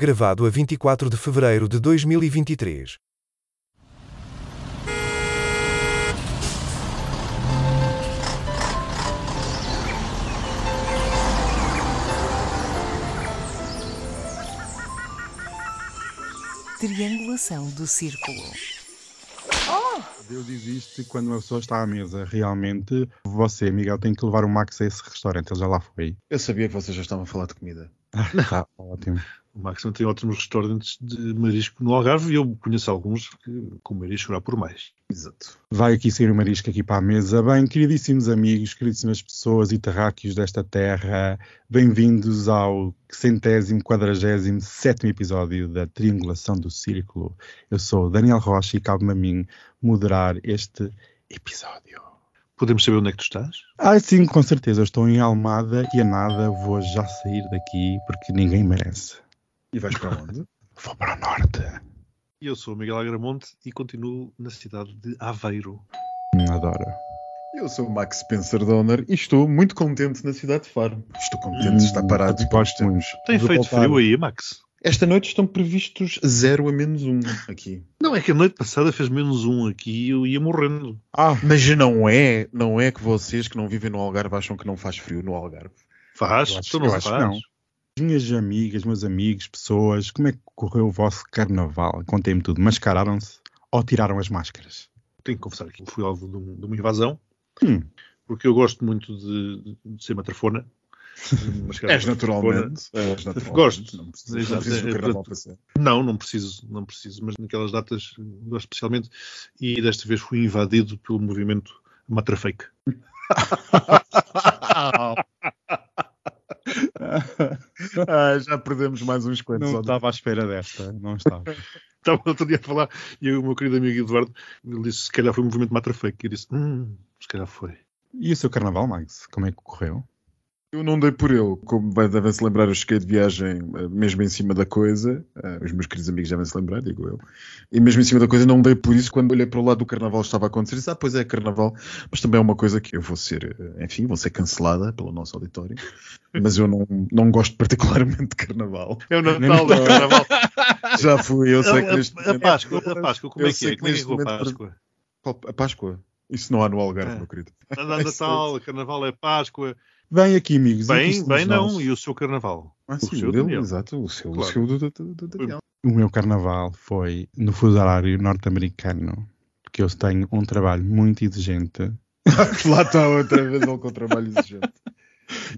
Gravado a 24 de fevereiro de 2023. Triangulação do círculo. Deus existe quando uma pessoa está à mesa. Realmente, você, Miguel, tem que levar o Max a esse restaurante. Ele já lá foi. Eu sabia que vocês já estavam a falar de comida. Tá, ótimo. O Máximo tem ótimos restaurantes de marisco no Algarve e eu conheço alguns que com marisco por mais. Exato. Vai aqui sair o marisco aqui para a mesa. Bem, queridíssimos amigos, queridíssimas pessoas e terráqueos desta terra, bem-vindos ao centésimo, quadragésimo, sétimo episódio da Triangulação do Círculo. Eu sou Daniel Rocha e cabe-me a mim moderar este episódio. Podemos saber onde é que tu estás? Ah, sim, com certeza. Eu estou em Almada e a nada vou já sair daqui porque ninguém merece. E vais para onde? Vou para o norte. E Eu sou o Miguel Agramonte e continuo na cidade de Aveiro. Adoro. Eu sou o Max Spencer Donner e estou muito contente na cidade de Faro. Estou contente de estar parado. Hum, Gosto muito. Tem feito voltar. frio aí, Max? Esta noite estão previstos 0 a menos 1 aqui. Não, é que a noite passada fez menos um aqui e eu ia morrendo. Ah, Mas não é, não é que vocês que não vivem no Algarve acham que não faz frio no Algarve. Faz? Acho- tu não acho que faz? não. Minhas amigas, meus amigos, pessoas, como é que correu o vosso carnaval? Contem-me tudo. Mascararam-se ou tiraram as máscaras? Tenho que confessar que fui alvo de, um- de uma invasão, Hum, porque eu gosto muito de, de ser matrafona. És naturalmente. Gosto. Não não do É, é. Não, não preciso, não preciso, mas naquelas datas gosto especialmente e desta vez fui invadido pelo movimento Matrafake. Ah, já perdemos mais uns quantos. não estava à espera desta, não estava. Estava outro dia a falar e o meu querido amigo Eduardo ele disse se calhar foi o movimento Matrafake. E eu disse, hum, se calhar foi. E o seu carnaval, Max? Como é que correu? Eu não dei por ele. Como devem se lembrar, eu cheguei de viagem eh, mesmo em cima da coisa. Eh, os meus queridos amigos devem se lembrar, digo eu. E mesmo em cima da coisa não dei por isso. Quando olhei para o lado do carnaval estava a acontecer. Disse, ah, pois é, carnaval. Mas também é uma coisa que eu vou ser, eh, enfim, vou ser cancelada pelo nosso auditório. Mas eu não, não gosto particularmente de carnaval. É o Natal do Carnaval. Já fui, eu sei que a, neste a, a momento- Páscoa, a Páscoa, como Eu é que é? que Como é que é com a momento- Páscoa? A Páscoa? Isso não há no Algarve, É. meu querido. Natal, Carnaval é Páscoa. Bem aqui, amigos. Bem, bem não. nós. E o seu Carnaval? Ah, O sim, seu dele, exato. O seu, Claro. o seu do, do, do, do Daniel. O meu carnaval foi no fuso horário norte-americano, porque eu tenho um trabalho muito exigente. Lá está outra vez ele com trabalho exigente.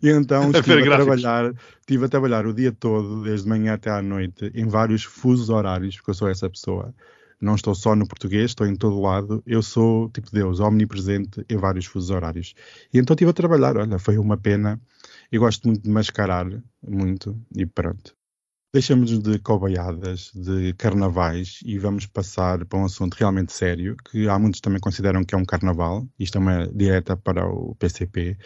E então A estive a, gráficos. trabalhar, estive a trabalhar o dia todo, desde manhã até à noite, em vários fusos horários, porque eu sou essa pessoa. Não estou só no português, estou em todo lado. Eu sou, tipo Deus, omnipresente em vários fusos horários. E então estive a trabalhar, olha, foi uma pena. Eu gosto muito de mascarar, muito, e pronto. Deixamos de cobaiadas, de carnavais e vamos passar para um assunto realmente sério, que há muitos também consideram que é um carnaval. Isto é uma direta para o PCP.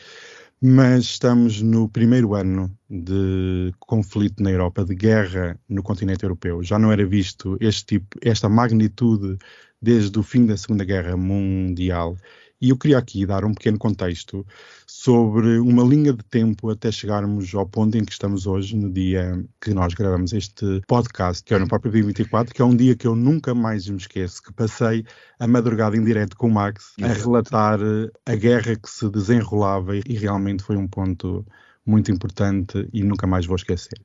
Mas estamos no primeiro ano de conflito na Europa, de guerra no continente europeu. Já não era visto este tipo, esta magnitude desde o fim da Segunda Guerra Mundial. E eu queria aqui dar um pequeno contexto sobre uma linha de tempo até chegarmos ao ponto em que estamos hoje, no dia que nós gravamos este podcast, que é no próprio dia 24, que é um dia que eu nunca mais me esqueço, que passei a madrugada em direto com o Max a relatar eh, a guerra que se desenrolava e realmente foi um ponto muito importante e nunca mais vou esquecer.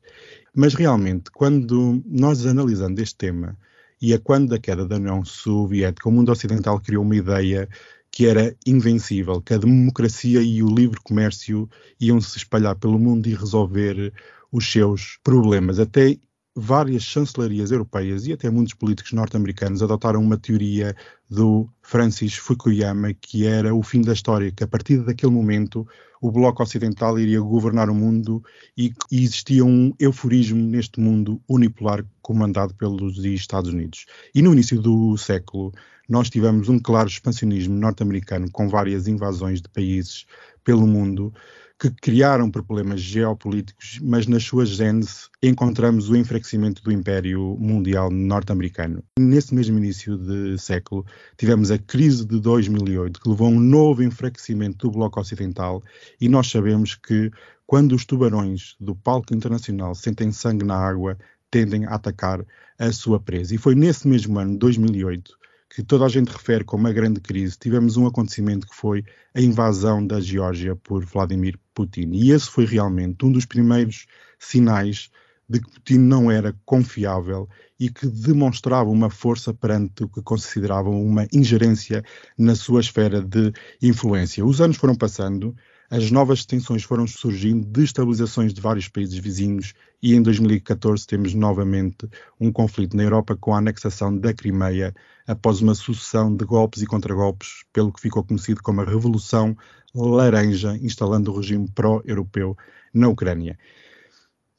Mas realmente, quando nós analisamos este tema e a quando da queda da União Soviética, o mundo ocidental criou uma ideia que era invencível, que a democracia e o livre comércio iam se espalhar pelo mundo e resolver os seus problemas. Até várias chancelarias europeias e até muitos políticos norte-americanos adotaram uma teoria do Francis Fukuyama, que era o fim da história, que a partir daquele momento o Bloco Ocidental iria governar o mundo e que existia um euforismo neste mundo unipolar comandado pelos Estados Unidos. E no início do século nós tivemos um claro expansionismo norte-americano com várias invasões de países pelo mundo que criaram problemas geopolíticos, mas na sua gênese encontramos o enfraquecimento do Império Mundial norte-americano. Nesse mesmo início de século, tivemos a crise de 2008, que levou a um novo enfraquecimento do Bloco Ocidental, e nós sabemos que quando os tubarões do palco internacional sentem sangue na água, tendem a atacar a sua presa. E foi nesse mesmo ano, 2008, que toda a gente refere como uma grande crise, tivemos um acontecimento que foi a invasão da Geórgia por Vladimir Putin. E esse foi realmente um dos primeiros sinais de que Putin não era confiável e que demonstrava uma força perante o que consideravam uma ingerência na sua esfera de influência. Os anos foram passando, as novas tensões foram surgindo, destabilizações de vários países vizinhos e em 2014 temos novamente um conflito na Europa com a anexação da Crimeia após uma sucessão de golpes e contragolpes, pelo que ficou conhecido como a Revolução Laranja, instalando o regime pró-europeu na Ucrânia.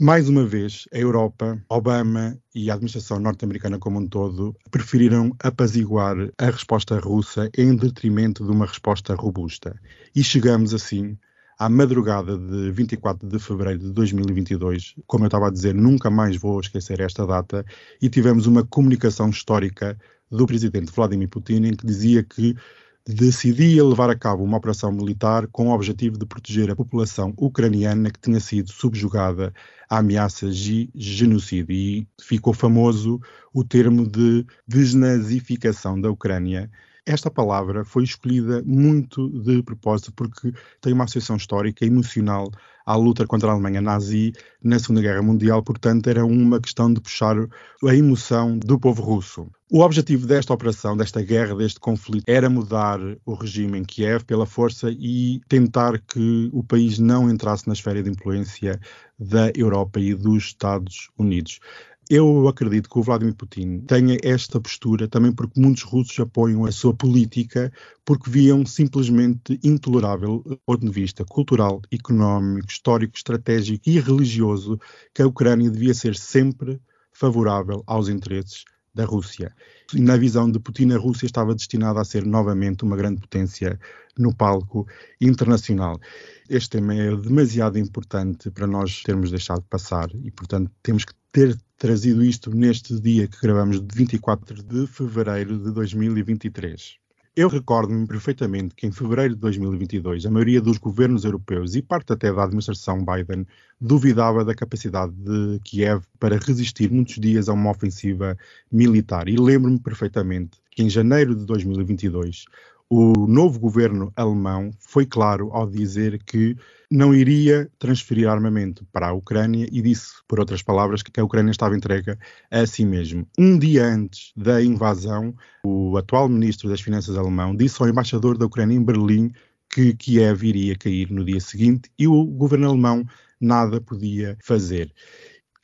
Mais uma vez, a Europa, Obama e a administração norte-americana como um todo preferiram apaziguar a resposta russa em detrimento de uma resposta robusta. E chegamos assim à madrugada de 24 de fevereiro de 2022. Como eu estava a dizer, nunca mais vou esquecer esta data. E tivemos uma comunicação histórica do presidente Vladimir Putin em que dizia que decidia levar a cabo uma operação militar com o objetivo de proteger a população ucraniana que tinha sido subjugada a ameaças de genocídio. E ficou famoso o termo de desnazificação da Ucrânia. Esta palavra foi escolhida muito de propósito porque tem uma associação histórica emocional à luta contra a Alemanha nazi na Segunda Guerra Mundial, portanto, era uma questão de puxar a emoção do povo russo. O objetivo desta operação, desta guerra, deste conflito, era mudar o regime em Kiev pela força e tentar que o país não entrasse na esfera de influência da Europa e dos Estados Unidos. Eu acredito que o Vladimir Putin tenha esta postura também porque muitos russos apoiam a sua política porque viam simplesmente intolerável, do ponto de vista cultural, económico, histórico, estratégico e religioso, que a Ucrânia devia ser sempre favorável aos interesses da Rússia. Na visão de Putin, a Rússia estava destinada a ser novamente uma grande potência no palco internacional. Este tema é demasiado importante para nós termos deixado passar e, portanto, temos que ter trazido isto neste dia que gravamos de 24 de fevereiro de 2023. Eu recordo-me perfeitamente que em fevereiro de 2022 a maioria dos governos europeus e parte até da administração Biden duvidava da capacidade de Kiev para resistir muitos dias a uma ofensiva militar. E lembro-me perfeitamente que em janeiro de 2022 o novo governo alemão foi claro ao dizer que não iria transferir armamento para a Ucrânia e disse, por outras palavras, que a Ucrânia estava entregue a si mesmo. Um dia antes da invasão, o atual ministro das Finanças alemão disse ao embaixador da Ucrânia em Berlim que Kiev iria cair no dia seguinte e o governo alemão nada podia fazer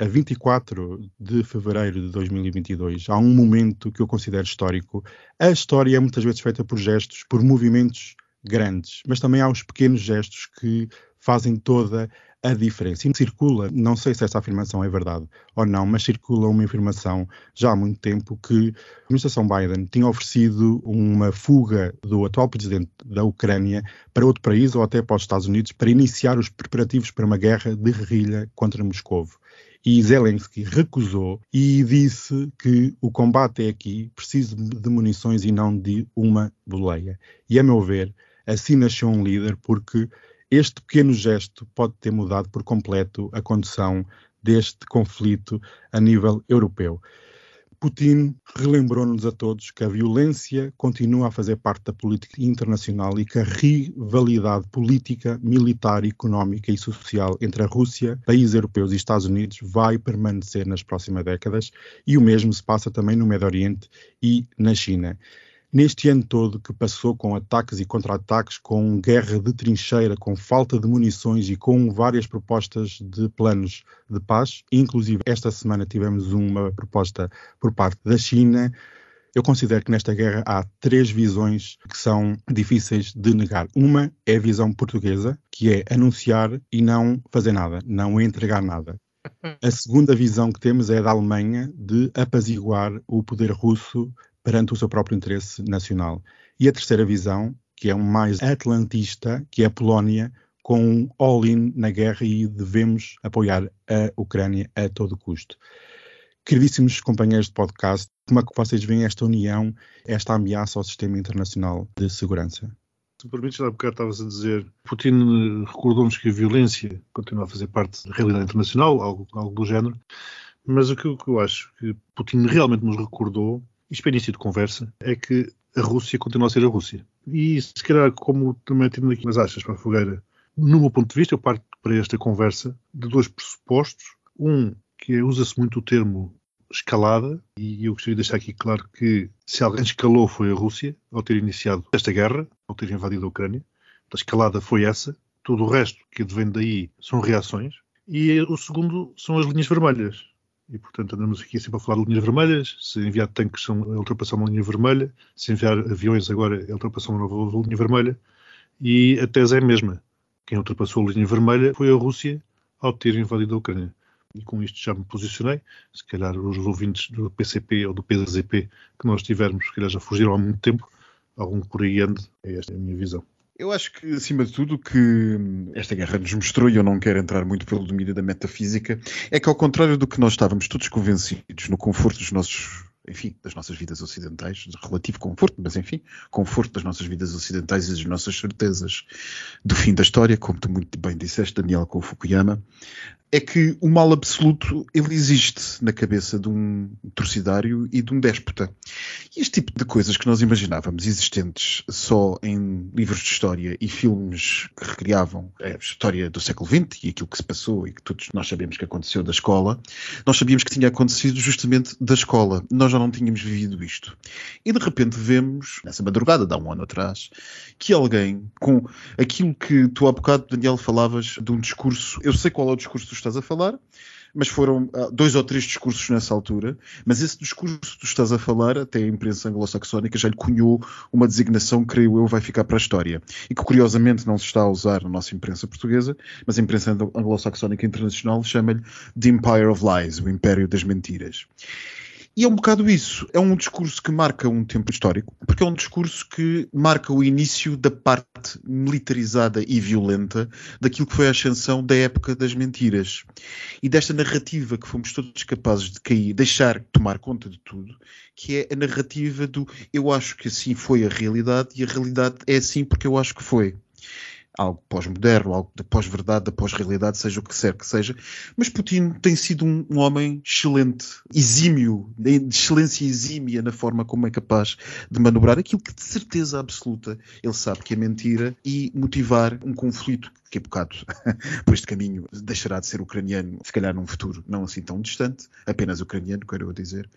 a 24 de fevereiro de 2022, há um momento que eu considero histórico. A história é muitas vezes feita por gestos, por movimentos grandes, mas também há os pequenos gestos que fazem toda a diferença. E circula, não sei se essa afirmação é verdade ou não, mas circula uma informação já há muito tempo que a administração Biden tinha oferecido uma fuga do atual presidente da Ucrânia para outro país ou até para os Estados Unidos para iniciar os preparativos para uma guerra de guerrilha contra Moscou e Zelensky recusou e disse que o combate é aqui preciso de munições e não de uma boleia. E a meu ver, assim nasceu um líder porque este pequeno gesto pode ter mudado por completo a condução deste conflito a nível europeu. Putin relembrou-nos a todos que a violência continua a fazer parte da política internacional e que a rivalidade política, militar, económica e social entre a Rússia, países europeus e Estados Unidos vai permanecer nas próximas décadas e o mesmo se passa também no Médio Oriente e na China. Neste ano todo que passou com ataques e contra-ataques, com guerra de trincheira, com falta de munições e com várias propostas de planos de paz, inclusive esta semana tivemos uma proposta por parte da China. Eu considero que nesta guerra há três visões que são difíceis de negar. Uma é a visão portuguesa, que é anunciar e não fazer nada, não entregar nada. A segunda visão que temos é a da Alemanha, de apaziguar o poder russo perante o seu próprio interesse nacional. E a terceira visão, que é um mais atlantista, que é a Polónia, com um all-in na guerra e devemos apoiar a Ucrânia a todo custo. Queridíssimos companheiros de podcast, como é que vocês veem esta união, esta ameaça ao sistema internacional de segurança? Se me permites, há bocado estavas a dizer, Putin recordou-nos que a violência continua a fazer parte da realidade internacional, algo, algo do género. Mas o que, o que eu acho que Putin realmente nos recordou, início de conversa, é que a Rússia continua a ser a Rússia. E se calhar, como também temos aqui umas achas para a fogueira, no meu ponto de vista, eu parto para esta conversa de dois pressupostos. Um, que usa-se muito o termo escalada, e eu gostaria de deixar aqui claro que se alguém escalou foi a Rússia, ao ter iniciado esta guerra, ao ter invadido a Ucrânia. A escalada foi essa. Tudo o resto que vem daí são reações. E o segundo são as linhas vermelhas. E, portanto, andamos aqui sempre a falar de linhas vermelhas. Se enviar tanques, são a ultrapassar uma linha vermelha. Se enviar aviões, agora é a ultrapassar uma nova linha vermelha. E a tese é a mesma. Quem ultrapassou a linha vermelha foi a Rússia ao ter invadido a Ucrânia e com isto já me posicionei. Se calhar os ouvintes do PCP ou do PZP que nós tivermos, se calhar já fugiram há muito tempo. Algum por aí ande, é esta a minha visão. Eu acho que, acima de tudo, que esta guerra nos mostrou, e eu não quero entrar muito pelo domínio da metafísica, é que, ao contrário do que nós estávamos todos convencidos no conforto dos nossos enfim, das nossas vidas ocidentais, de relativo conforto, mas enfim, conforto das nossas vidas ocidentais e das nossas certezas do fim da história, como tu muito bem disseste, Daniel, com o Fukuyama, é que o mal absoluto ele existe na cabeça de um torcidário e de um déspota. E este tipo de coisas que nós imaginávamos existentes só em livros de história e filmes que recriavam a história do século XX e aquilo que se passou e que todos nós sabemos que aconteceu da escola, nós sabíamos que tinha acontecido justamente da escola. Nós não tínhamos vivido isto. E de repente vemos, nessa madrugada de há um ano atrás, que alguém com aquilo que tu há bocado, Daniel, falavas de um discurso, eu sei qual é o discurso estás a falar, mas foram uh, dois ou três discursos nessa altura. Mas esse discurso que tu estás a falar, até a imprensa anglo-saxónica já lhe cunhou uma designação, creio eu, vai ficar para a história. E que curiosamente não se está a usar na nossa imprensa portuguesa, mas a imprensa anglo-saxónica internacional chama-lhe The Empire of Lies, o Império das Mentiras. E é um bocado isso. É um discurso que marca um tempo histórico, porque é um discurso que marca o início da parte militarizada e violenta daquilo que foi a ascensão da época das mentiras. E desta narrativa que fomos todos capazes de cair, deixar tomar conta de tudo, que é a narrativa do eu acho que assim foi a realidade e a realidade é assim porque eu acho que foi algo pós-moderno, algo da pós-verdade, da pós-realidade, seja o que quer que seja. Mas Putin tem sido um, um, homem excelente, exímio, de excelência exímia na forma como é capaz de manobrar aquilo que de certeza absoluta ele sabe que é mentira e motivar um conflito que é bocado por este caminho deixará de ser ucraniano, se calhar num futuro não assim tão distante, apenas ucraniano, quero eu dizer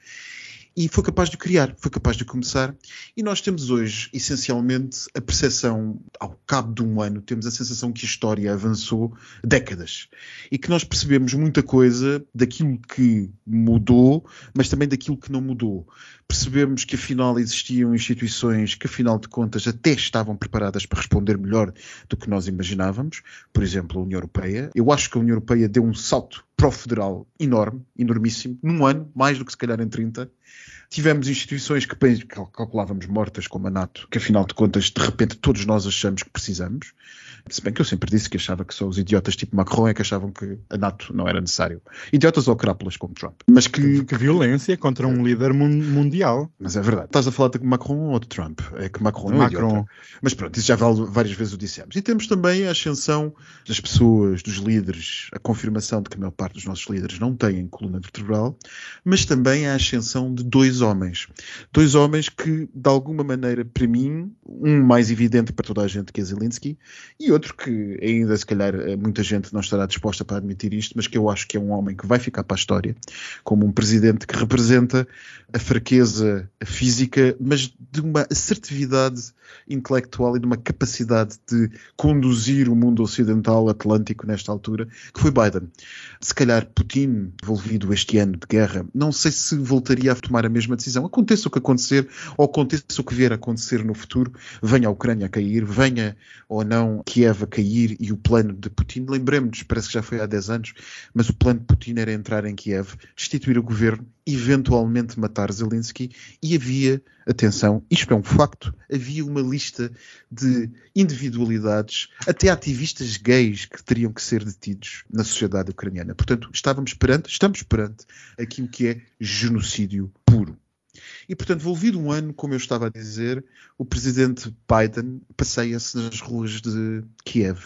e foi capaz de criar, foi capaz de começar. E nós temos hoje, essencialmente, a percepção, ao cabo de um ano, temos a sensação que a história avançou décadas e que nós percebemos muita coisa daquilo que mudou, mas também daquilo que não mudou. Percebemos que afinal existiam instituições que, afinal de contas, até estavam preparadas para responder melhor do que nós imaginávamos, por exemplo, a União Europeia. Eu acho que a União Europeia deu um salto pró-federal enorme, enormíssimo, num ano, mais do que se calhar em 30. Tivemos instituições que calculávamos mortas, como a NATO, que afinal de contas, de repente, todos nós achamos que precisamos. Se bem que eu sempre disse que achava que só os idiotas tipo Macron é que achavam que a NATO não era necessário. Idiotas ou crápulas como Trump. Mas que, que violência contra um líder mundial. Mas é verdade. Estás a falar de Macron ou de Trump? É que Macron é Macron. idiota. Mas pronto, isso já várias vezes o dissemos. E temos também a ascensão das pessoas, dos líderes, a confirmação de que a maior parte dos nossos líderes não têm coluna vertebral, mas também a ascensão de dois homens. Dois homens que, de alguma maneira, para mim, um mais evidente para toda a gente que é Zelensky e outro que ainda se calhar eh, muita gente não estará disposta para admitir isto, mas que eu acho que é um homem que vai ficar para a história como um presidente que representa a fraqueza física, mas de uma assertividade intelectual e de uma capacidade de conduzir o mundo ocidental atlântico nesta altura, que foi Biden. Se calhar Putin, envolvido este ano de guerra, não sei se voltaria a tomar a mesma decisão. Aconteça o que acontecer, ou aconteça o que vier a acontecer no futuro, venha a Ucrânia a cair, venha ou não que Kiev a cair e o plano de Putin, lembremos-nos, parece que já foi há 10 anos, mas o plano de Putin era entrar em Kiev, destituir o governo, eventualmente matar Zelensky e havia, atenção, isto é um facto, havia uma lista de individualidades, até ativistas gays que teriam que ser detidos na sociedade ucraniana. Portanto, estávamos perante, estamos perante aquilo que é genocídio puro. E, portanto, volvido um ano, como eu estava a dizer, o presidente Biden passeia-se nas ruas de Kiev,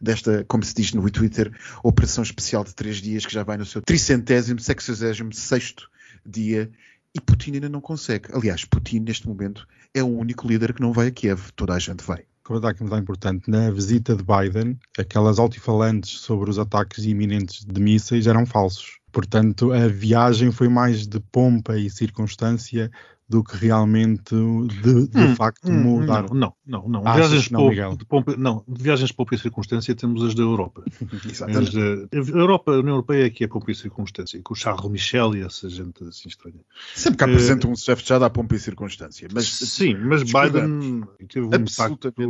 desta, como se diz no Twitter, operação especial de três dias que já vai no seu tricentésimo, sexagésimo sexto dia e Putin ainda não consegue. Aliás, Putin neste momento é o único líder que não vai a Kiev. Toda a gente vai. Comentar que me dá importante, na visita de Biden, aquelas altifalantes sobre os ataques iminentes de mísseis eram falsos. Portanto, a viagem foi mais de pompa e circunstância do que realmente de, de Hum, facto hum, mudar. Não, não, não. Achas Viagens não, Miguel? de pompa- não, de viagens de pouca circunstância temos as da Europa. Exatamente. Eh, a Europa, a União Europeia é que é pompa e circunstância, com o Charles Michel e essa gente assim estranha. Sempre que Eh, apresenta um chefe de Estado à pompa e circunstância. Mas Sim, mas. Biden teve um absolutamente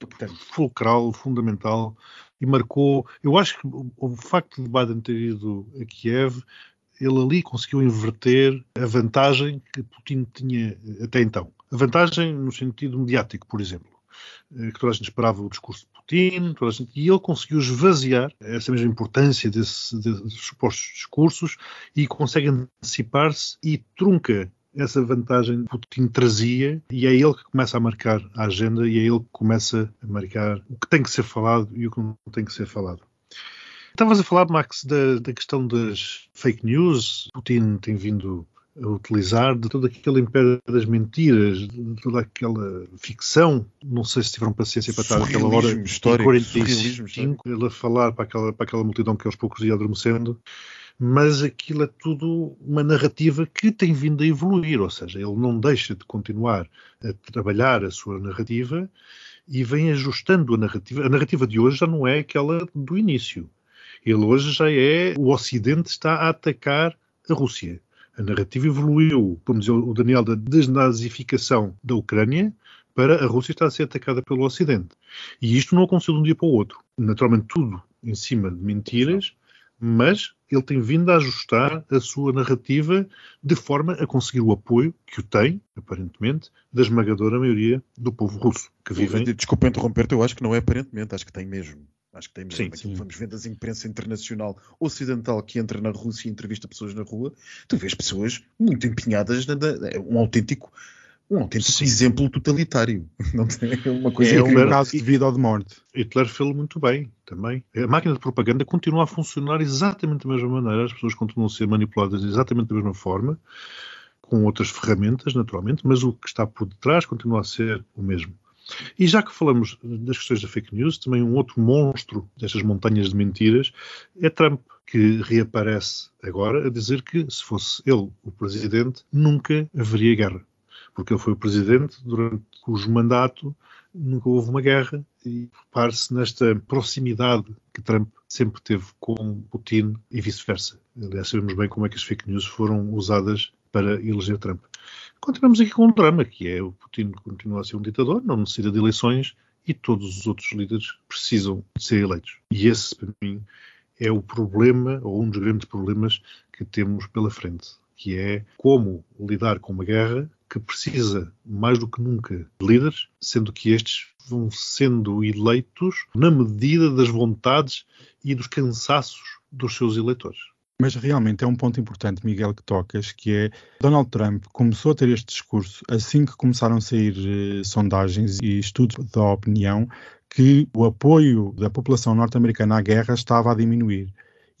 impacto fulcral, fundamental e marcou. Eu acho que o, facto de Biden ter ido a Kiev, ele ali conseguiu inverter a vantagem que Putin tinha até então. A vantagem no sentido mediático, por exemplo. eh, Que toda a gente esperava o discurso de Putin, toda a gente, e ele conseguiu esvaziar essa mesma importância desse, desses supostos discursos e consegue antecipar-se e trunca essa vantagem que Putin trazia e é ele que começa a marcar a agenda e é ele que começa a marcar o que tem que ser falado e o que não tem que ser falado. Estavas a falar, Max, da, da questão das fake news. Putin tem vindo a utilizar de todo aquele império das mentiras, de toda aquela ficção. Não sei se tiveram paciência para estar aquela hora histórico, 45 surrealismo ele a falar para aquela, para aquela multidão que aos poucos ia adormecendo. Mas aquilo é tudo uma narrativa que tem vindo a evoluir, ou seja, ele não deixa de continuar a trabalhar a sua narrativa e vem ajustando a narrativa. A narrativa de hoje já não é aquela do início. Ele hoje já é o Ocidente está a atacar a Rússia. A narrativa evoluiu, como dizia o Daniel, da desnazificação da Ucrânia para a Rússia estar a ser atacada pelo Ocidente. E isto não aconteceu de um dia para o outro. Naturalmente, tudo em cima de mentiras, mas ele tem vindo a ajustar a sua narrativa de forma a conseguir o apoio que o tem, aparentemente, da esmagadora maioria do povo russo, que vivem Desculpa interromper-te, eu acho que não é aparentemente, acho que tem mesmo. Acho que tem mesmo. Sim, sim. Vamos vendo as imprensa internacional ocidental que entra na Rússia e entrevista pessoas na rua, tu vês pessoas muito empenhadas, na, na- é um autêntico, um autêntico Sim. exemplo totalitário. Não tem é uma coisa É um caso de vida ou de morte. Hitler fez muito bem também. A máquina de propaganda continua a funcionar exatamente da mesma maneira, as pessoas continuam a ser manipuladas exatamente da mesma forma, com outras ferramentas, naturalmente, mas o que está por detrás continua a ser o mesmo. E já que falamos das questões da fake news, também um outro monstro destas montanhas de mentiras é Trump, que reaparece agora a dizer que se fosse ele o presidente, nunca haveria guerra. Porque ele foi o presidente durante cujo mandato nunca houve uma guerra e repare-se nesta proximidade que Trump sempre teve com Putin e vice-versa. Aliás, sabemos bem como é que as fake news foram usadas para eleger Trump. Continuamos aqui com um drama, que é o Putin continua a ser um ditador, não necessita de eleições e todos os outros líderes precisam ser eleitos. E esse, para mim, é o problema, ou um dos grandes problemas que temos pela frente, que é como lidar com uma guerra que precisa, mais do que nunca, de líderes, sendo que estes vão sendo eleitos na medida das vontades e dos cansaços dos seus eleitores. Mas realmente é um ponto importante, Miguel, que tocas, que é Donald Trump começou a ter este discurso assim que começaram a sair eh, sondagens e estudos da opinião que o apoio da população norte-americana à guerra estava a diminuir.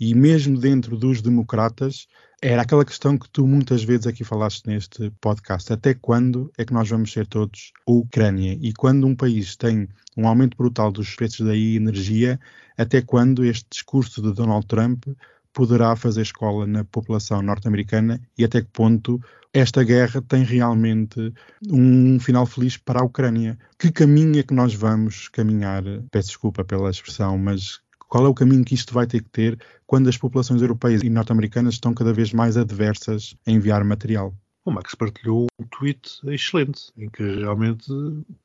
E mesmo dentro dos democratas, era aquela questão que tu muitas vezes aqui falaste neste podcast. Até quando é que nós vamos ser todos Ucrânia? E quando um país tem um aumento brutal dos preços da energia, até quando este discurso de Donald Trump poderá fazer escola na população norte-americana e até que ponto esta guerra tem realmente um final feliz para a Ucrânia. Que caminho é que nós vamos caminhar? Peço desculpa pela expressão, mas qual é o caminho que isto vai ter que ter quando as populações europeias e norte-americanas estão cada vez mais adversas a enviar material? O Max partilhou um tweet excelente, em que realmente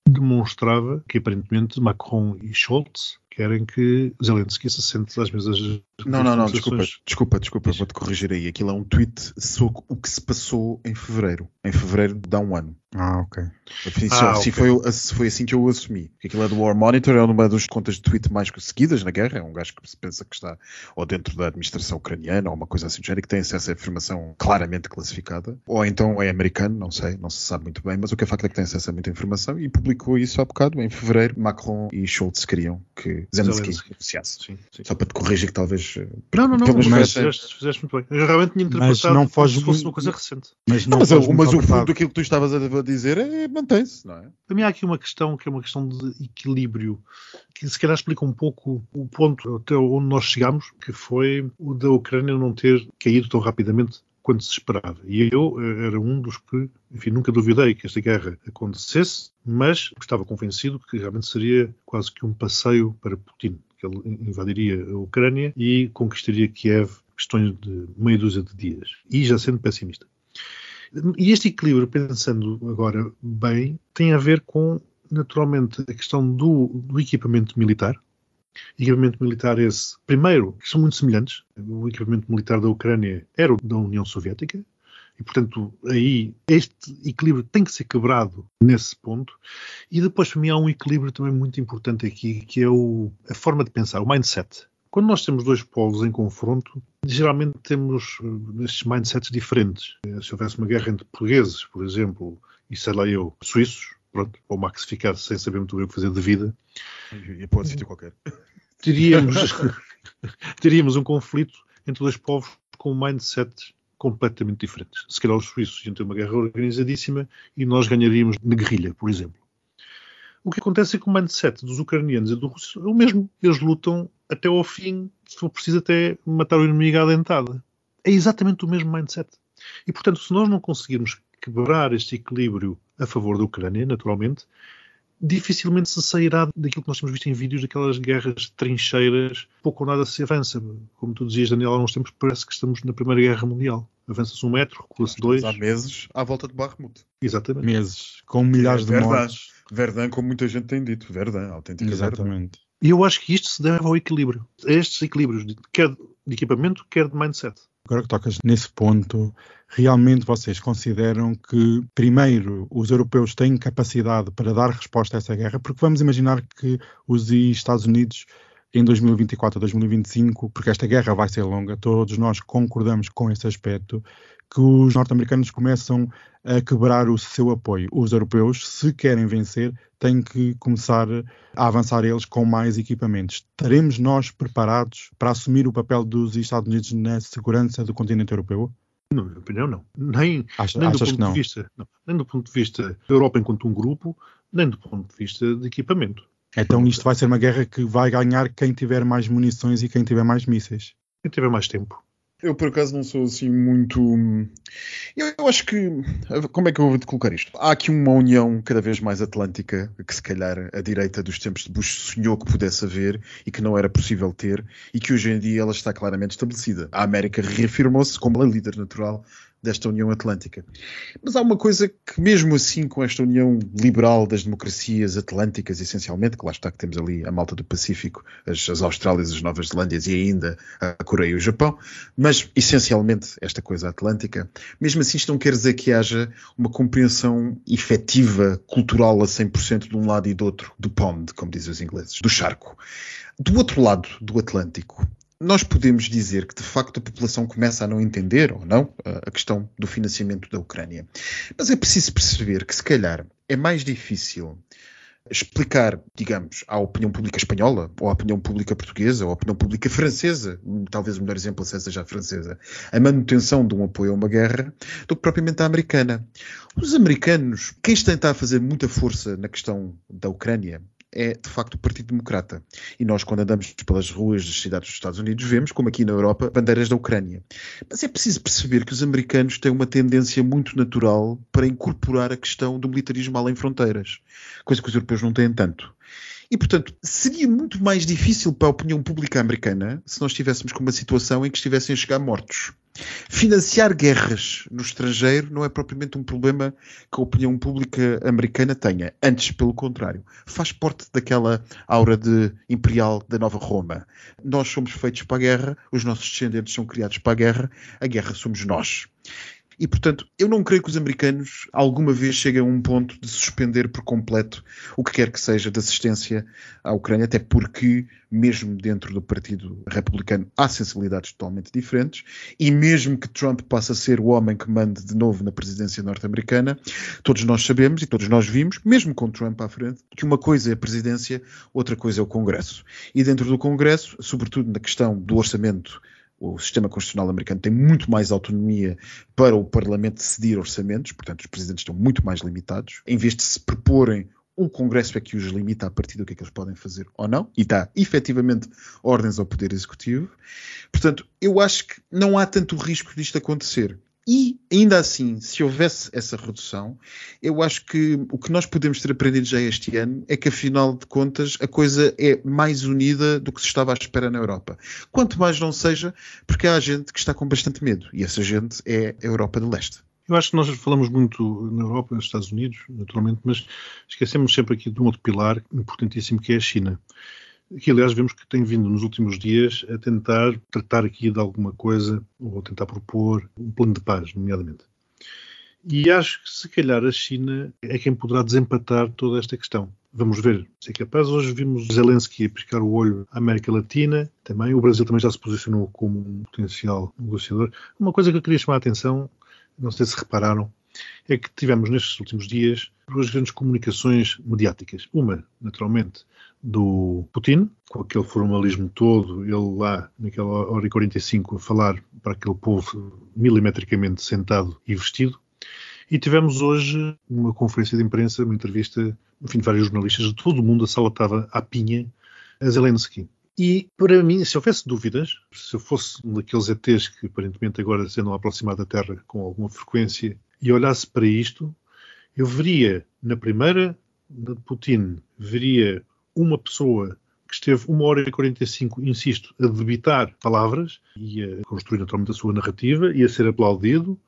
demonstrava que aparentemente Macron e Scholz querem que Zelensky se sente às mesas Não, não, não, desculpa, desculpa, desculpa, vou-te corrigir aí. Aquilo é um tweet sobre o que se passou em fevereiro. Em fevereiro de há um ano. Ah, ok. Assim, Ah, assim ok. foi, se foi assim que eu o assumi. Aquilo é do War Monitor, é uma das contas de tweet mais seguidas na guerra. É um gajo que se pensa que está ou dentro da administração ucraniana ou uma coisa assim do género, que tem acesso a informação claramente classificada. Ou então é americano, não sei, não se sabe muito bem, mas o que é facto é que tem acesso a muita informação e publicou isso há bocado, em fevereiro. Macron e Schultz queriam que Zelensky. Sim, sim. Só para te corrigir que talvez. eh, Não, não, não, Pelo mas menos fizeste, fizeste muito bem. Eu realmente tinha Mas interpretado não como foge se fosse muito- uma coisa recente. Mas Não, não, mas, mas o fundo daquilo que tu estavas a dizer é mantém-se, não é? Para mim há aqui uma questão que é uma questão de equilíbrio, que se calhar explica um pouco o ponto até onde nós chegamos, que foi o da Ucrânia não ter caído tão rapidamente quanto se esperava. E eu eh, era um dos que, enfim, nunca duvidei que esta guerra acontecesse, mas estava convencido que realmente seria quase que um passeio para Putin, que ele invadiria a Ucrânia e conquistaria Kiev questões de meia dúzia de dias. E já sendo pessimista. E este equilíbrio, pensando agora bem, tem a ver com, naturalmente, a questão do, do equipamento militar. Equipamento militar esse, primeiro, que são muito semelhantes. O equipamento militar da Ucrânia era o da União Soviética, e, portanto, aí este equilíbrio tem que ser quebrado nesse ponto. E depois, para mim, há um equilíbrio também muito importante aqui, que é o, a forma de pensar, o mindset. Quando nós temos dois povos em confronto, geralmente temos eh, estes mindsets diferentes. Eh, Se houvesse uma guerra entre portugueses, por exemplo, e sei lá eu, suíços, pronto, ou Max ficar sem saber muito bem o que fazer da vida, E para outro sítio qualquer. teríamos, teríamos um conflito entre dois povos com mindsets completamente diferentes. Se calhar os suíços iam ter uma guerra organizadíssima e nós ganharíamos na guerrilha, por exemplo. O que acontece é que o mindset dos ucranianos e dos russos é o mesmo. Eles lutam até ao fim, se for preciso, até matar o inimigo à dentada. É exatamente o mesmo mindset. E, portanto, se nós não conseguirmos quebrar este equilíbrio a favor da Ucrânia, naturalmente, dificilmente se sairá daquilo que nós temos visto em vídeos, daquelas guerras de trincheiras, pouco ou nada se avança. Como tu dizias, Daniel, há uns tempos parece que estamos na Primeira Guerra Mundial. Avança-se um metro, recua-se dois. Há meses à volta de Barremut. Exatamente. Meses, com milhares de Verdade. mortes. Verdun, como muita gente tem dito. Verdun, autêntica. Exatamente. E eu acho que isto se deve ao equilíbrio. A estes equilíbrios, quer de equipamento, quer de mindset. Agora que tocas nesse ponto, realmente vocês consideram que, primeiro, os europeus têm capacidade para dar resposta a essa guerra? Porque vamos imaginar que os Estados Unidos, em 2024 a 2025, porque esta guerra vai ser longa, todos nós concordamos com esse aspecto, que os norte-americanos começam a quebrar o seu apoio. Os europeus, se querem vencer, têm que começar a avançar eles com mais equipamentos. Estaremos nós preparados para assumir o papel dos Estados Unidos na segurança do continente europeu? Na minha opinião, não. Nem, Acha, nem do ponto de vista, não. Nem do ponto de vista da Europa enquanto um grupo, nem do ponto de vista de equipamento. Então isto vai ser uma guerra que vai ganhar quem tiver mais munições e quem tiver mais mísseis. Quem tiver mais tempo. Eu, por acaso, não sou assim muito. Eu, eu acho que. Como é que eu vou colocar isto? Há aqui uma união cada vez mais atlântica, que se calhar a direita dos tempos de Bush sonhou que pudesse haver e que não era possível ter, e que hoje em dia ela está claramente estabelecida. A América reafirmou-se como a líder natural desta União Atlântica. Mas há uma coisa que, mesmo assim, com esta união liberal das democracias atlânticas, essencialmente, que lá está que temos ali a malta do Pacífico, as, as Austrálias, as Novas Zelândias e ainda a Coreia e o Japão, mas essencialmente esta coisa atlântica, mesmo assim isto não quer dizer que haja uma compreensão efetiva, cultural a 100% de um lado e do outro, do pond, como dizem os ingleses, do charco. Do outro lado do Atlântico, nós podemos dizer que de facto a população começa a não entender ou não a questão do financiamento da Ucrânia. Mas é preciso perceber que se calhar é mais difícil explicar, digamos, à opinião pública espanhola, ou à opinião pública portuguesa, ou à opinião pública francesa, talvez o melhor exemplo seja a francesa, a manutenção de um apoio a uma guerra, do que propriamente a americana. Os americanos, quem está a fazer muita força na questão da Ucrânia, é de facto o Partido Democrata. E nós, quando andamos pelas ruas das cidades dos Estados Unidos, vemos, como aqui na Europa, bandeiras da Ucrânia. Mas é preciso perceber que os americanos têm uma tendência muito natural para incorporar a questão do militarismo além fronteiras, coisa que os europeus não têm tanto. E, portanto, seria muito mais difícil para a opinião pública americana se nós estivéssemos com uma situação em que estivessem a chegar mortos. Financiar guerras no estrangeiro não é propriamente um problema que a opinião pública americana tenha. Antes, pelo contrário, faz parte daquela aura de imperial da Nova Roma. Nós somos feitos para a guerra, os nossos descendentes são criados para a guerra, a guerra somos nós. E, portanto, eu não creio que os americanos alguma vez cheguem a um ponto de suspender por completo o que quer que seja de assistência à Ucrânia, até porque, mesmo dentro do Partido Republicano, há sensibilidades totalmente diferentes, e mesmo que Trump passe a ser o homem que mande de novo na presidência norte-americana, todos nós sabemos e todos nós vimos, mesmo com Trump à frente, que uma coisa é a presidência, outra coisa é o Congresso. E dentro do Congresso, sobretudo na questão do orçamento o sistema constitucional americano tem muito mais autonomia para o Parlamento decidir orçamentos, portanto, os presidentes estão muito mais limitados. Em vez de se proporem, o Congresso é que os limita a partir do que é que eles podem fazer ou não, e dá efetivamente ordens ao Poder Executivo. Portanto, eu acho que não há tanto risco disto acontecer. E, ainda assim, se houvesse essa redução, eu acho que o que nós podemos ter aprendido já este ano é que, afinal de contas, a coisa é mais unida do que se estava à espera na Europa. Quanto mais não seja, porque há gente que está com bastante medo. E essa gente é a Europa do Leste. Eu acho que nós falamos muito na Europa, nos Estados Unidos, naturalmente, mas esquecemos sempre aqui de um outro pilar importantíssimo que é a China que aliás vemos que tem vindo nos últimos dias a tentar tratar aqui de alguma coisa, ou tentar propor um plano de paz, nomeadamente. E acho que se calhar a China é quem poderá desempatar toda esta questão. Vamos ver se é capaz. Hoje vimos Zelensky a piscar o olho à América Latina, também. O Brasil também já se posicionou como um potencial negociador. Uma coisa que eu queria chamar a atenção, não sei se repararam, é que tivemos nestes últimos dias duas grandes comunicações mediáticas. Uma, naturalmente, do Putin, com aquele formalismo todo, ele lá naquela hora e 45 a falar para aquele povo milimetricamente sentado e vestido. E tivemos hoje uma conferência de imprensa, uma entrevista, enfim, de vários jornalistas de todo o mundo, a sala estava à pinha, a Zelensky. E, para mim, se houvesse dúvidas, se eu fosse um daqueles ETs que aparentemente agora se andam aproximar da Terra com alguma frequência e olhasse para isto, eu veria na primeira de Putin, veria uma pessoa que esteve uma hora e 45, insisto, a debitar palavras e a construir naturalmente a sua narrativa e a ser aplaudido.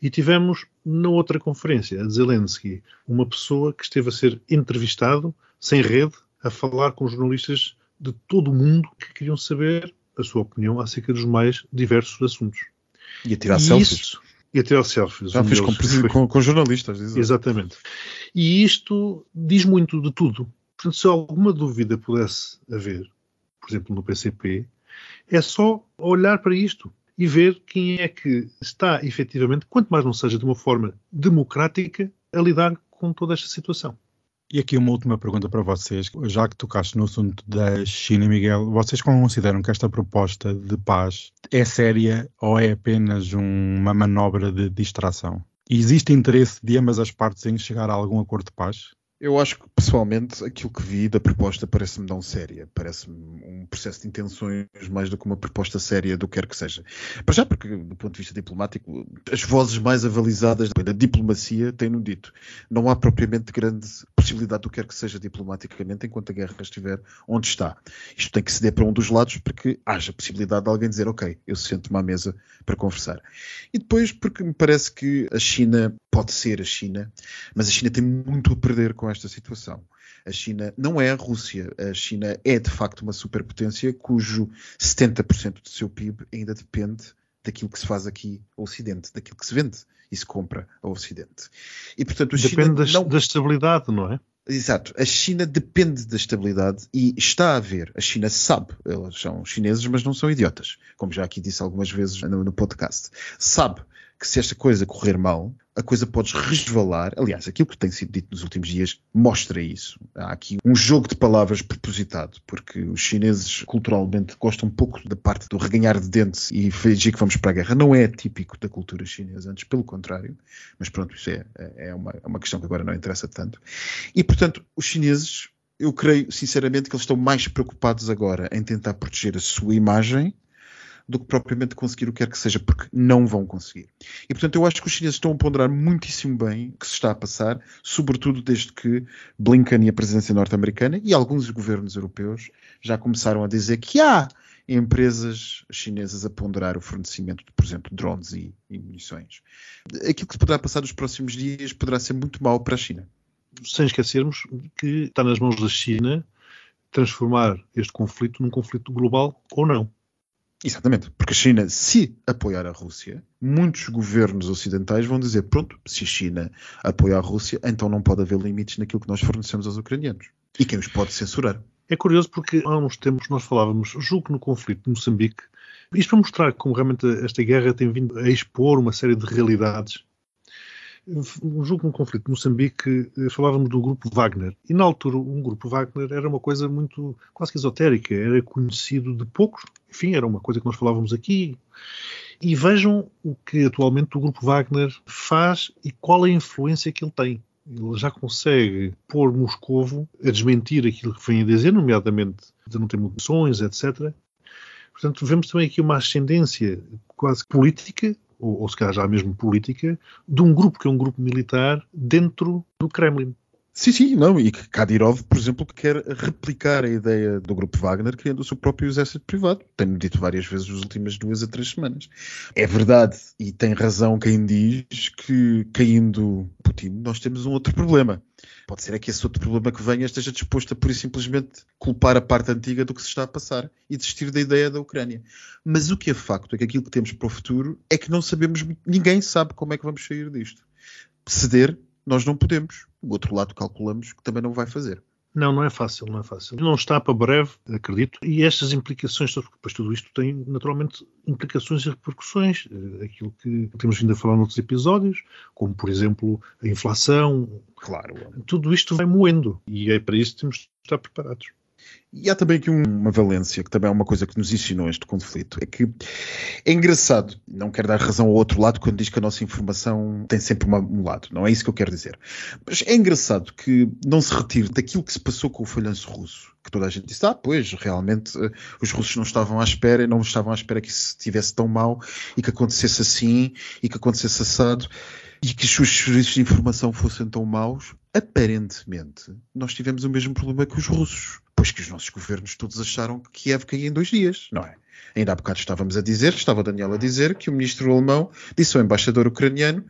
E tivemos na outra conferência, a Zelensky, uma pessoa que esteve a ser entrevistado, sem rede, a falar com jornalistas de todo o mundo que queriam saber a sua opinião acerca dos mais diversos assuntos. E a tirar e selfies. Isso, e a tirar selfies. Já fez com, com, com, jornalistas. Exatamente. E isto diz muito de tudo. Portanto, se alguma dúvida pudesse haver, por exemplo, no PCP, é só olhar para isto e ver quem é que está efetivamente, quanto mais não seja de uma forma democrática, a lidar com toda esta situação. E aqui uma última pergunta para vocês, já que tocaste no assunto da China, Miguel, vocês consideram que esta proposta de paz é séria ou é apenas uma manobra de distração? existe interesse de ambas as partes em chegar a algum acordo de paz? Eu acho que, pessoalmente, aquilo que vi da proposta parece-me não séria. Parece-me um processo de intenções mais do que uma proposta séria do que quer que seja. Para já, porque, do ponto de vista diplomático, as vozes mais avalizadas da diplomacia têm-no dito. Não há propriamente grande possibilidade do que quer que seja diplomaticamente enquanto a guerra estiver onde está. Isto tem que ceder para um dos lados porque haja possibilidade de alguém dizer, ok, eu sento-me à mesa para conversar. E depois, porque me parece que a China pode ser a China, mas a China tem muito a perder com esta situação. A China não é a Rússia. A China é, de facto, uma superpotência cujo 70% do seu PIB ainda depende daquilo que se faz aqui ao Ocidente, daquilo que se vende e se compra ao Ocidente. E, portanto, depende China não... da estabilidade, não é? Exato. A China depende da estabilidade e está a ver. A China sabe. Eles são chineses, mas não são idiotas. Como já aqui disse algumas vezes no podcast. Sabe que se esta coisa correr mal, a coisa pode resvalar. Aliás, aquilo que tem sido dito nos últimos dias mostra isso. Há aqui um jogo de palavras propositado, porque os chineses culturalmente gostam um pouco da parte do reganhar de dentes e fingir que vamos para a guerra. Não é típico da cultura chinesa, antes pelo contrário. Mas pronto, isso é, é, uma, é uma questão que agora não interessa tanto. E portanto, os chineses eu creio sinceramente que eles estão mais preocupados agora em tentar proteger a sua imagem do que propriamente conseguir o que quer que seja, porque não vão conseguir. E portanto eu acho que os chineses estão a ponderar muitíssimo bem o que se está a passar, sobretudo desde que Blinken e a presidência norte-americana e alguns governos europeus já começaram a dizer que ah, empresas chinesas a ponderar o fornecimento, de, por exemplo, drones e, e munições. Aquilo que se poderá passar nos próximos dias poderá ser muito mau para a China. Sem esquecermos que está nas mãos da China transformar este conflito num conflito global ou não. Exatamente, porque a China, se apoiar a Rússia, muitos governos ocidentais vão dizer: pronto, se a China apoia a Rússia, então não pode haver limites naquilo que nós fornecemos aos ucranianos. E quem os pode censurar? É curioso porque há uns tempos nós falávamos, julgo no conflito de Moçambique, isto para mostrar como realmente esta guerra tem vindo a expor uma série de realidades um jogo no conflito de Moçambique, eh, falávamos do grupo Wagner. E na altura, um grupo Wagner era uma coisa muito quase que esotérica, era conhecido de poucos. Enfim, era uma coisa que nós falávamos aqui. E vejam o que atualmente o grupo Wagner faz e qual é a influência que ele tem. Ele já consegue pôr Moscovo a desmentir aquilo que vem a dizer, nomeadamente de não ter munições, etc. Portanto, vemos também aqui uma ascendência quase política ou, ou se calhar já mesmo política, de um grupo que é um grupo militar dentro do Kremlin. Sim, sim, não. E Kadyrov, por exemplo, que quer replicar a ideia do grupo Wagner, criando o seu próprio exército privado. Tenho dito várias vezes nas últimas duas a três semanas. É verdade, e tem razão quem diz que, caindo Putin, nós temos um outro problema. Pode ser é que esse outro problema que venha esteja disposto a, por e simplesmente, culpar a parte antiga do que se está a passar e desistir da ideia da Ucrânia. Mas o que é facto é que aquilo que temos para o futuro é que não sabemos, ninguém sabe como é que vamos sair disto. Ceder nós não podemos. O outro lado calculamos que também não vai fazer. Não, não é fácil, não é fácil. Não está para breve, acredito. E estas implicações, depois tudo isto tem naturalmente implicações e repercussões. Eh, aquilo que temos vindo a falar noutros episódios, como por exemplo a inflação. Claro. Tudo isto vai moendo e é para isso que temos de estar preparados. E há também aqui uma valência, que também é uma coisa que nos ensinou este conflito, é que é engraçado, não quero dar razão ao outro lado quando diz que a nossa informação tem sempre uma, um lado, não é isso que eu quero dizer. Mas é engraçado que não se retire daquilo que se passou com o falhanço russo, que toda a gente disse, ah, pois, realmente eh, os russos não estavam à espera, não estavam à espera que isso estivesse tão mal e que acontecesse assim e que acontecesse assado e que os serviços de informação fossem tão maus, aparentemente nós tivemos o mesmo problema que os russos pois que os nossos governos todos acharam que Kiev caía em dois dias, não é? Ainda há bocado estávamos a dizer, estava o Daniel a dizer, que o ministro alemão disse ao embaixador ucraniano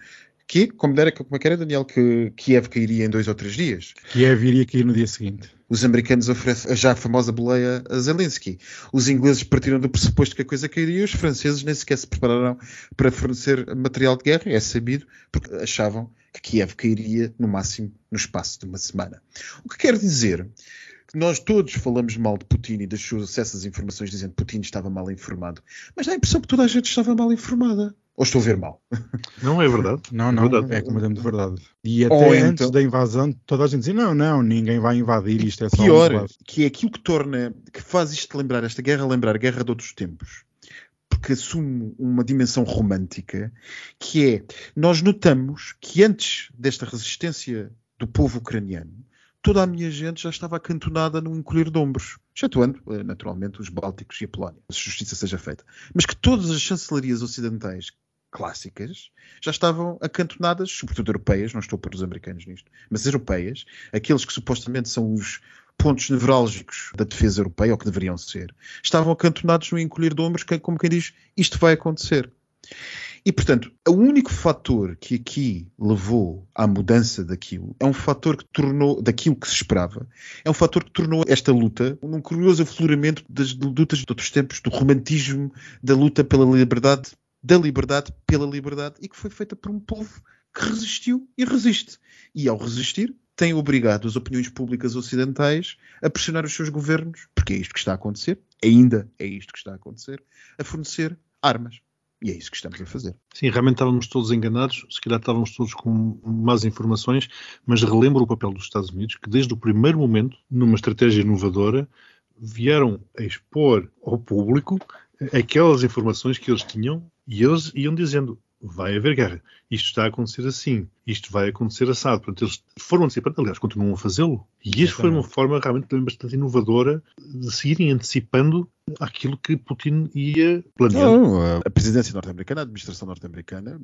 que, como, era, como é era, Daniel, que Kiev cairia em dois ou três dias. Kiev iria cair no dia seguinte. Os americanos oferecem já a famosa boleia a Zelensky. Os ingleses partiram do pressuposto que a coisa cairia e os franceses nem sequer se prepararam para fornecer material de guerra, é sabido, porque achavam que Kiev cairia no máximo no espaço de uma semana. O que quer dizer nós todos falamos mal de Putin e das suas acessos às informações dizendo que Putin estava mal informado, mas dá a impressão que toda a gente estava mal informada. Ou estou a ver mal? Não é verdade. Não, não, é, verdade. é completamente verdade. E até Ou antes então, da invasão, toda a gente dizia: não, não, ninguém vai invadir isto. É só pior, um que é aquilo que torna, que faz isto lembrar, esta guerra, lembrar a guerra de outros tempos porque assume uma dimensão romântica, que é, nós notamos que antes desta resistência do povo ucraniano, toda a minha gente já estava acantonada num encolher de ombros, excetuando, eh, naturalmente, os Bálticos e a Polónia, se justiça seja feita. Mas que todas as chancelarias ocidentais clássicas já estavam acantonadas, sobretudo europeias, não estou para os americanos nisto, mas europeias, aqueles que supostamente são os pontos nevrálgicos da defesa europeia, ou que deveriam ser, estavam acantonados no encolher de ombros, como quem diz, isto vai acontecer. E, portanto, o único fator que aqui levou à mudança daquilo é um fator que tornou, daquilo que se esperava, é um fator que tornou esta luta num curioso afloramento das lutas de outros tempos, do romantismo, da luta pela liberdade, da liberdade pela liberdade, e que foi feita por um povo que resistiu e resiste. E ao resistir, tem obrigado as opiniões públicas ocidentais a pressionar os seus governos, porque é isto que está a acontecer, ainda é isto que está a acontecer, a fornecer armas. E é isso que estamos a fazer. Sim, realmente estávamos todos enganados, se calhar estávamos todos com más informações, mas relembro o papel dos Estados Unidos, que desde o primeiro momento, numa estratégia inovadora, vieram a expor ao público aquelas informações que eles tinham e eles iam dizendo vai haver guerra. Isto está a acontecer assim. Isto vai acontecer assado. Portanto, eles foram antecipando, aliás, continuam a fazê-lo. E isso foi uma forma realmente também bastante inovadora de seguirem antecipando aquilo que Putin ia planeando. Não, a presidência norte-americana, a administração norte-americana,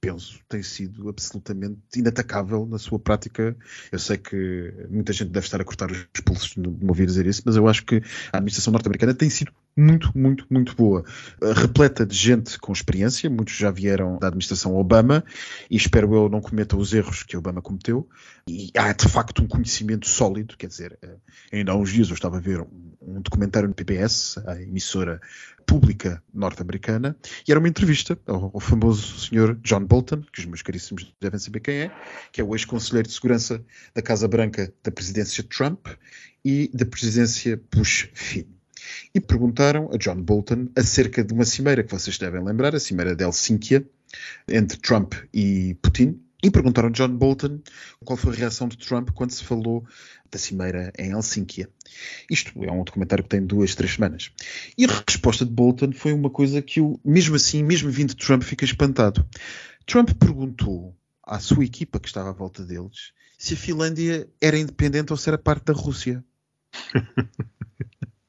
penso, tem sido absolutamente inatacável na sua prática. Eu sei que muita gente deve estar a cortar os pulsos de me ouvir dizer isso, mas eu acho que a administração norte-americana tem sido muito, muito, muito boa. Uh, repleta de gente com experiência, muitos já vieram da administração Obama e espero eu não cometa os erros que Obama cometeu. E há de facto um conhecimento sólido, quer dizer, uh, ainda há uns dias eu estava a ver um, um documentário no PBS, a emissora pública norte-americana, e era uma entrevista ao, ao, famoso senhor John Bolton, que os meus caríssimos devem saber quem é, que é o ex-conselheiro de segurança da Casa Branca da presidência Trump e da presidência Bush filho e perguntaram a John Bolton acerca de uma cimeira que vocês devem lembrar, a cimeira de Helsínquia, entre Trump e Putin, e perguntaram a John Bolton qual foi a reação de Trump quando se falou da cimeira em Helsínquia. Isto é um documentário que tem duas, três semanas. E a resposta de Bolton foi uma coisa que eu, mesmo assim, mesmo vindo de Trump, fiquei espantado. Trump perguntou à sua equipa que estava à volta deles se a Finlândia era independente ou se era parte da Rússia.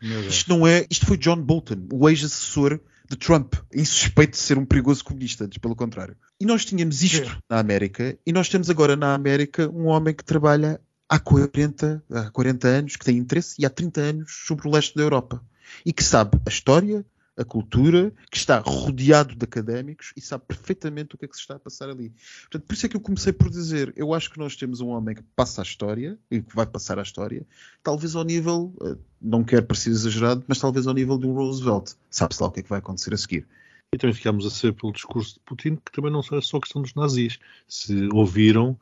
Isto não é. Isto foi John Bolton, o ex-assessor de Trump, insuspeito de ser um perigoso comunista, antes pelo contrário. E nós tínhamos isto é. na América, e nós temos agora na América um homem que trabalha há 40, há 40 anos, que tem interesse, e há 30 anos sobre o leste da Europa. E que sabe a história, a cultura, que está rodeado de académicos e sabe perfeitamente o que é que se está a passar ali. Portanto, por isso é que eu comecei por dizer, eu acho que nós temos um homem que passa a história e que vai passar a história, talvez ao nível, eh, não quero parecer exagerado, mas talvez ao nível de um Roosevelt. Sabe-se lá o que é que vai acontecer a seguir. E também ficámos a ser pelo discurso de Putin, que também não é só questão dos nazis. Se ouviram,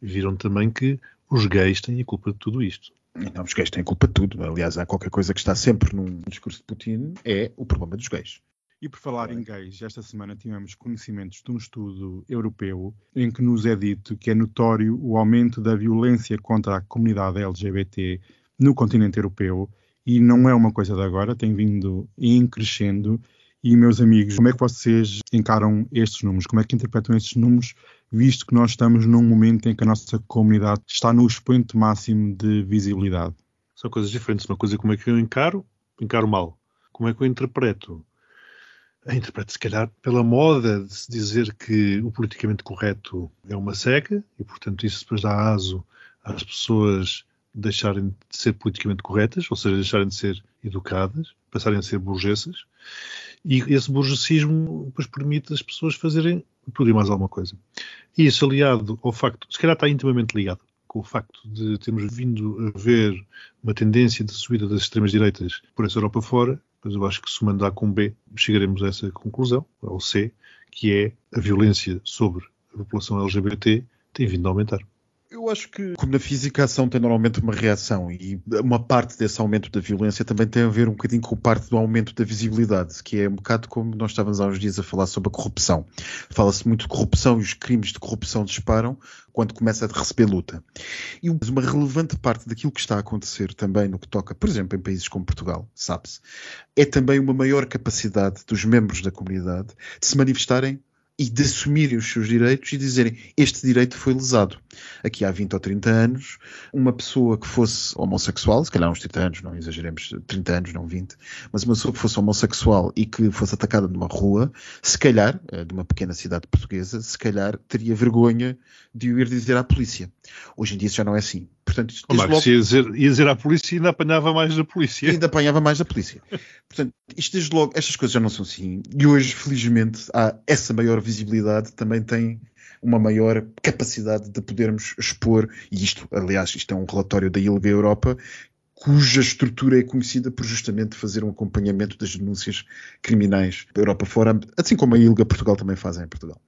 viram também que os gays têm a culpa de tudo isto. Não, os gays têm culpa de tudo. Aliás, há qualquer coisa que está sempre num discurso de Putin é o problema dos gays. E por falar em gays, esta semana tivemos conhecimentos de um estudo europeu em que nos é dito que é notório o aumento da violência contra a comunidade LGBT no continente europeu e não é uma coisa de agora, tem vindo em crescendo. E, meus amigos, como é que vocês encaram estes números? Como é que interpretam estes números visto que nós estamos num momento em que a nossa comunidade está no expoente máximo de visibilidade. São coisas diferentes. Uma coisa é como é que eu encaro, encaro mal. Como é que eu interpreto? Eu interpreto, se calhar, pela moda de se dizer que o politicamente correto é uma seca e, portanto, isso depois dá aso às pessoas deixarem de ser politicamente corretas, ou seja, deixarem de ser educadas, passarem a ser burguesas. E esse burguesismo depois permite as pessoas fazerem tudo e mais alguma coisa. E isso aliado ao facto, se calhar está intimamente ligado com o facto de termos vindo a ver uma tendência de subida das extremas-direitas por essa Europa fora, mas eu acho que somando A com B chegaremos a essa conclusão, ao C, que é a violência sobre a população LGBT tem vindo a aumentar. Eu acho que, como na física, a ação tem normalmente uma reação e uma parte desse aumento da violência também tem a ver um bocadinho com parte do aumento da visibilidade, que é um bocado como nós estávamos há uns dias a falar sobre a corrupção. Fala-se muito de corrupção e os crimes de corrupção disparam quando começa a receber luta. E uma relevante parte daquilo que está a acontecer também no que toca, por exemplo, em países como Portugal, sabe-se, é também uma maior capacidade dos membros da comunidade de se manifestarem e de assumirem os seus direitos e dizerem este direito foi lesado. Aqui há 20 ou 30 anos, uma pessoa que fosse homossexual, se calhar uns 30 anos, não exageremos, 30 anos, não 20, mas uma pessoa que fosse homossexual e que fosse atacada numa rua, se calhar, eh, de uma pequena cidade portuguesa, se calhar teria vergonha de o ir dizer à polícia. Hoje em dia isso já não é assim. Portanto, isto, Marcos, logo... ia, dizer, ia dizer à polícia e ainda apanhava mais da polícia. E ainda apanhava mais da polícia. Portanto, isto desde logo, estas coisas já não são assim. E hoje, felizmente, há essa maior visibilidade, também tem uma maior capacidade de podermos expor, e isto, aliás, isto é um relatório da ILGA Europa, cuja estrutura é conhecida por justamente fazer um acompanhamento das denúncias criminais da Europa fora, assim como a ILGA Portugal também fazem em Portugal.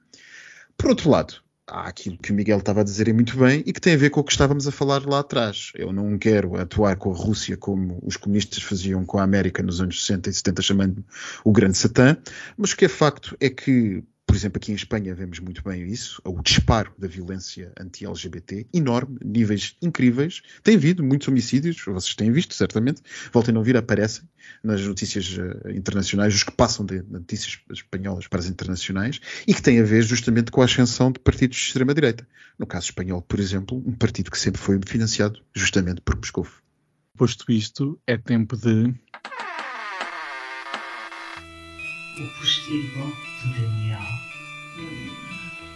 Por outro lado, há aquilo que o Miguel estava a dizer muito bem e que tem a ver com o que estávamos a falar lá atrás. Eu não quero atuar com a Rússia como os comunistas faziam com a América nos anos 60 e 70, chamando o grande Satã, mas o que é facto é que por exemplo, aqui em Espanha vemos muito bem isso, o disparo da violência anti-LGBT, enorme, níveis incríveis. Tem havido muitos homicídios, vocês têm visto, certamente. Voltem a não vir, aparecem nas notícias uh, internacionais, os que passam de notícias espanholas para as internacionais, e que têm a ver justamente com a ascensão de partidos de extrema-direita. No caso espanhol, por exemplo, um partido que sempre foi financiado justamente por Moscou. Posto isto, é tempo de o postigo de Daniel.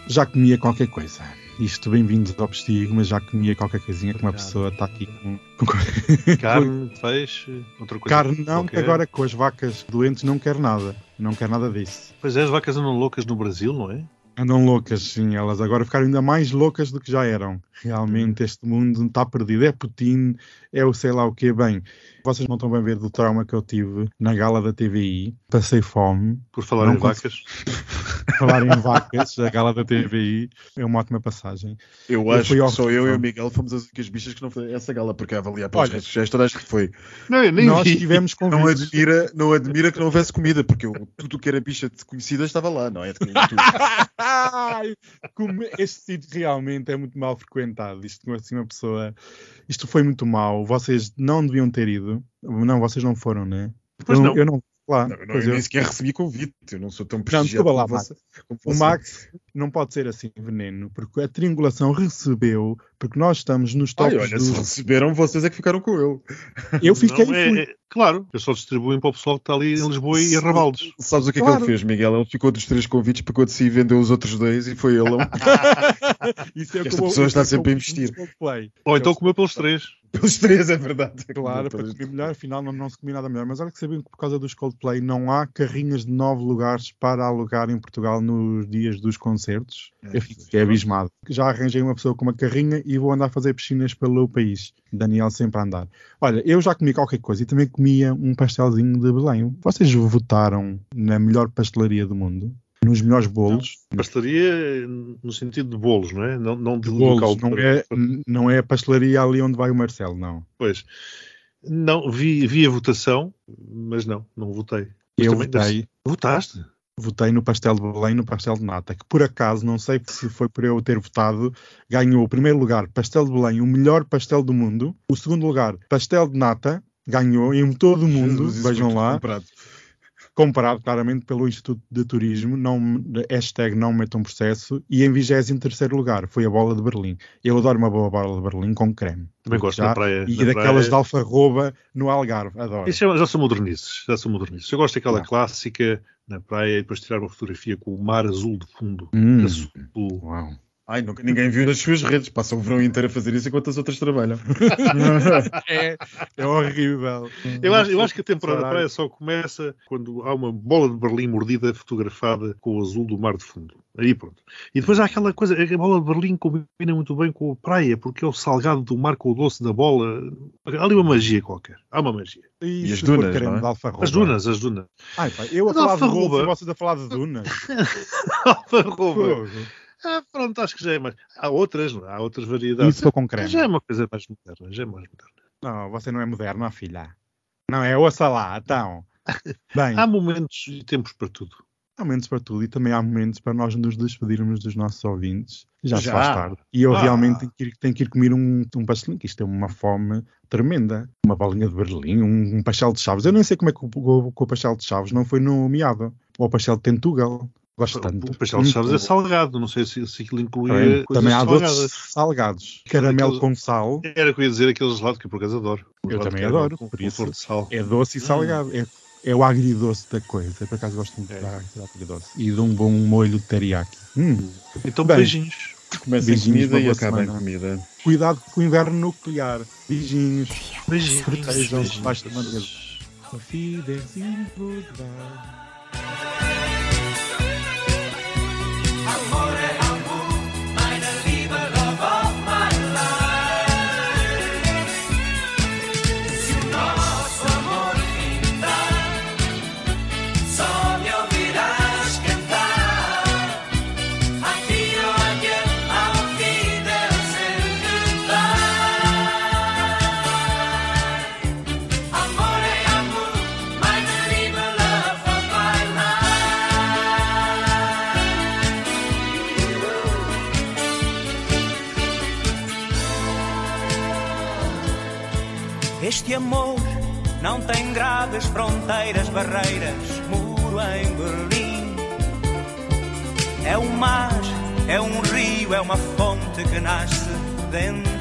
Já comia qualquer coisa. isto bem-vindos ao postigo, mas já comia qualquer coisinha que uma pessoa está aqui com. Carne, peixe, outra coisa. Carne não, que qualquer. agora com as vacas doentes não quer nada. Não quer nada disso. Pois é, as vacas andam loucas no Brasil, não é? Andam loucas, sim, elas agora ficaram ainda mais loucas do que já eram. Realmente este mundo está perdido. É Putin, é o sei lá o quê. Bem, vocês não estão bem a ver do trauma que eu tive na gala da TVI. Passei fome. Por falar Não em vacas. Falar em vacas, a gala da TVI é uma ótima passagem. Eu Eu acho que só eu e o Miguel fomos as únicas bichas que não foi essa gala, porque a avaliar pelas Olha. redes sociais toda gente foi. Não, eu nem Nós vi. tivemos Não convites. admira, não admira que não houvesse comida, porque eu- tudo o que era bicha desconhecida estava lá, não é? Tudo. Ai, como este sítio realmente é muito mal frequentado. Isto, assim, uma pessoa. Isto foi muito mal. Vocês não deviam ter ido. Não, vocês não foram, né? Pois eu, não. Eu não. Lá, Não, eu, não- pois eu eu- nem sequer recebi convite, eu não sou tão prestigiado lá, como Max. O. Max não pode ser assim veneno, porque a triangulação recebeu, porque nós estamos nos Ai, tops olha, do... se receberam, vocês é que ficaram com eu. Eu fiquei Não, é- é- claro, eles só distribuem para o pessoal que está ali em Lisboa e em Rabaldes. Sabes o que é que Claro. ele fez, Miguel? Ele ficou dos três convites, pegou de si e vendeu os outros dois e foi ele. Isso é Esta vou- pessoa está é sempre a investir. Ou então comeu pelos três. Pelos três, é verdade. Claro, para comer melhor, afinal não, não se comia nada melhor. Mas olha que sabiam que por causa dos Coldplay não há carrinhas de nove lugares para alugar em Portugal nos dias dos concertos. É, Eu fiquei abismado. Já arranjei uma pessoa com uma carrinha e vou andar a fazer piscinas pelo país. Daniel sempre a andar. Olha, eu já comi qualquer coisa e também comia um pastelzinho de Belém. Vocês votaram na melhor pastelaria do mundo? Nos melhores bolos? Pastelaria no sentido de bolos, não é? Não, não de Bolos, local. não é, não é a pastelaria ali onde vai o Marcelo, não. Pois. Não, vi, vi a votação, mas não, não votei. Mas Eu votei. Votaste? Votei no pastel de Belém e no pastel de nata, que por acaso, não sei se foi por eu ter votado, ganhou o primeiro lugar, pastel de Belém, o melhor pastel do mundo. O segundo lugar, pastel de nata, ganhou em todo o mundo, Jesus, vejam lá, comprado. comparado claramente pelo Instituto de Turismo, não, hashtag não metam processo, e em 23 lugar foi a bola de Berlim. Eu adoro uma boa bola de Berlim com creme. Também gosto Já- da praia. E na daquelas praia. de alfarroba no Algarve, adoro. Isso já, já são modernices, já são modernices. Eu gosto daquela Não. clássica na praia e depois tirar uma fotografia com o mar azul de fundo. Hum. Azul. Uau. Ai, nunca, ninguém viu nas suas redes. Passa o verão inteiro a fazer isso enquanto as outras trabalham. É, é horrível. Eu acho, eu acho que a temporada da Caralho. praia só começa quando há uma bola de Berlim mordida fotografada com o azul do mar de fundo. Aí pronto. E depois há aquela coisa, a bola de Berlim combina muito bem com a praia, porque é o salgado do mar com o doce da bola. Há ali uma magia qualquer. Há uma magia. E, E as dunas, creme não é? de? As dunas, as dunas. Ai, pá, eu a falar de alfarroba- bolos e vocês a falar de dunas. Alfarroba. Ah, pronto, acho que já é mais. Há outras, não é? há outras variedades. Isso com creme. Já é uma coisa mais moderna, já é mais moderna. Não, você não é moderna, filha. Não, é ouça lá, então. Bem, Há momentos e tempos para tudo. há momentos para tudo e também há momentos para nós nos despedirmos dos nossos ouvintes. Já, se Já? faz tarde. E eu Ah. realmente tenho que, ir, tenho que ir comer um, um pastelinho, que isto é uma fome tremenda. Uma bolinha de Berlim, um, um pastel de chaves. Eu nem sei como é que o, o, o pastel de chaves não foi nomeado. Ou o pastel de Tentugal. Gosto tanto. O pastel de chaves é salgado, não sei se, se aquilo incluía Também, também há doces salgados. Caramelo com sal. Era o que eu ia dizer, aquele gelado que eu por acaso adoro. Eu também adoro, com- por com isso. sal. É doce e salgado. É, é o agridoce da coisa. Por acaso gosto muito É. da da agridoce. E de um bom molho de teriyaki. Hum. Então, Bem. beijinhos. Começa em Beijinhos, comida e acaba em semana. comida. Cuidado com o inverno nuclear. Beijinhos. Beijinhos. Protejam-se debaixo da. Auf Wiedersehen, Este amor não tem graves fronteiras, barreiras, muro em Berlim. É um mar, é um rio, é uma fonte que nasce dentro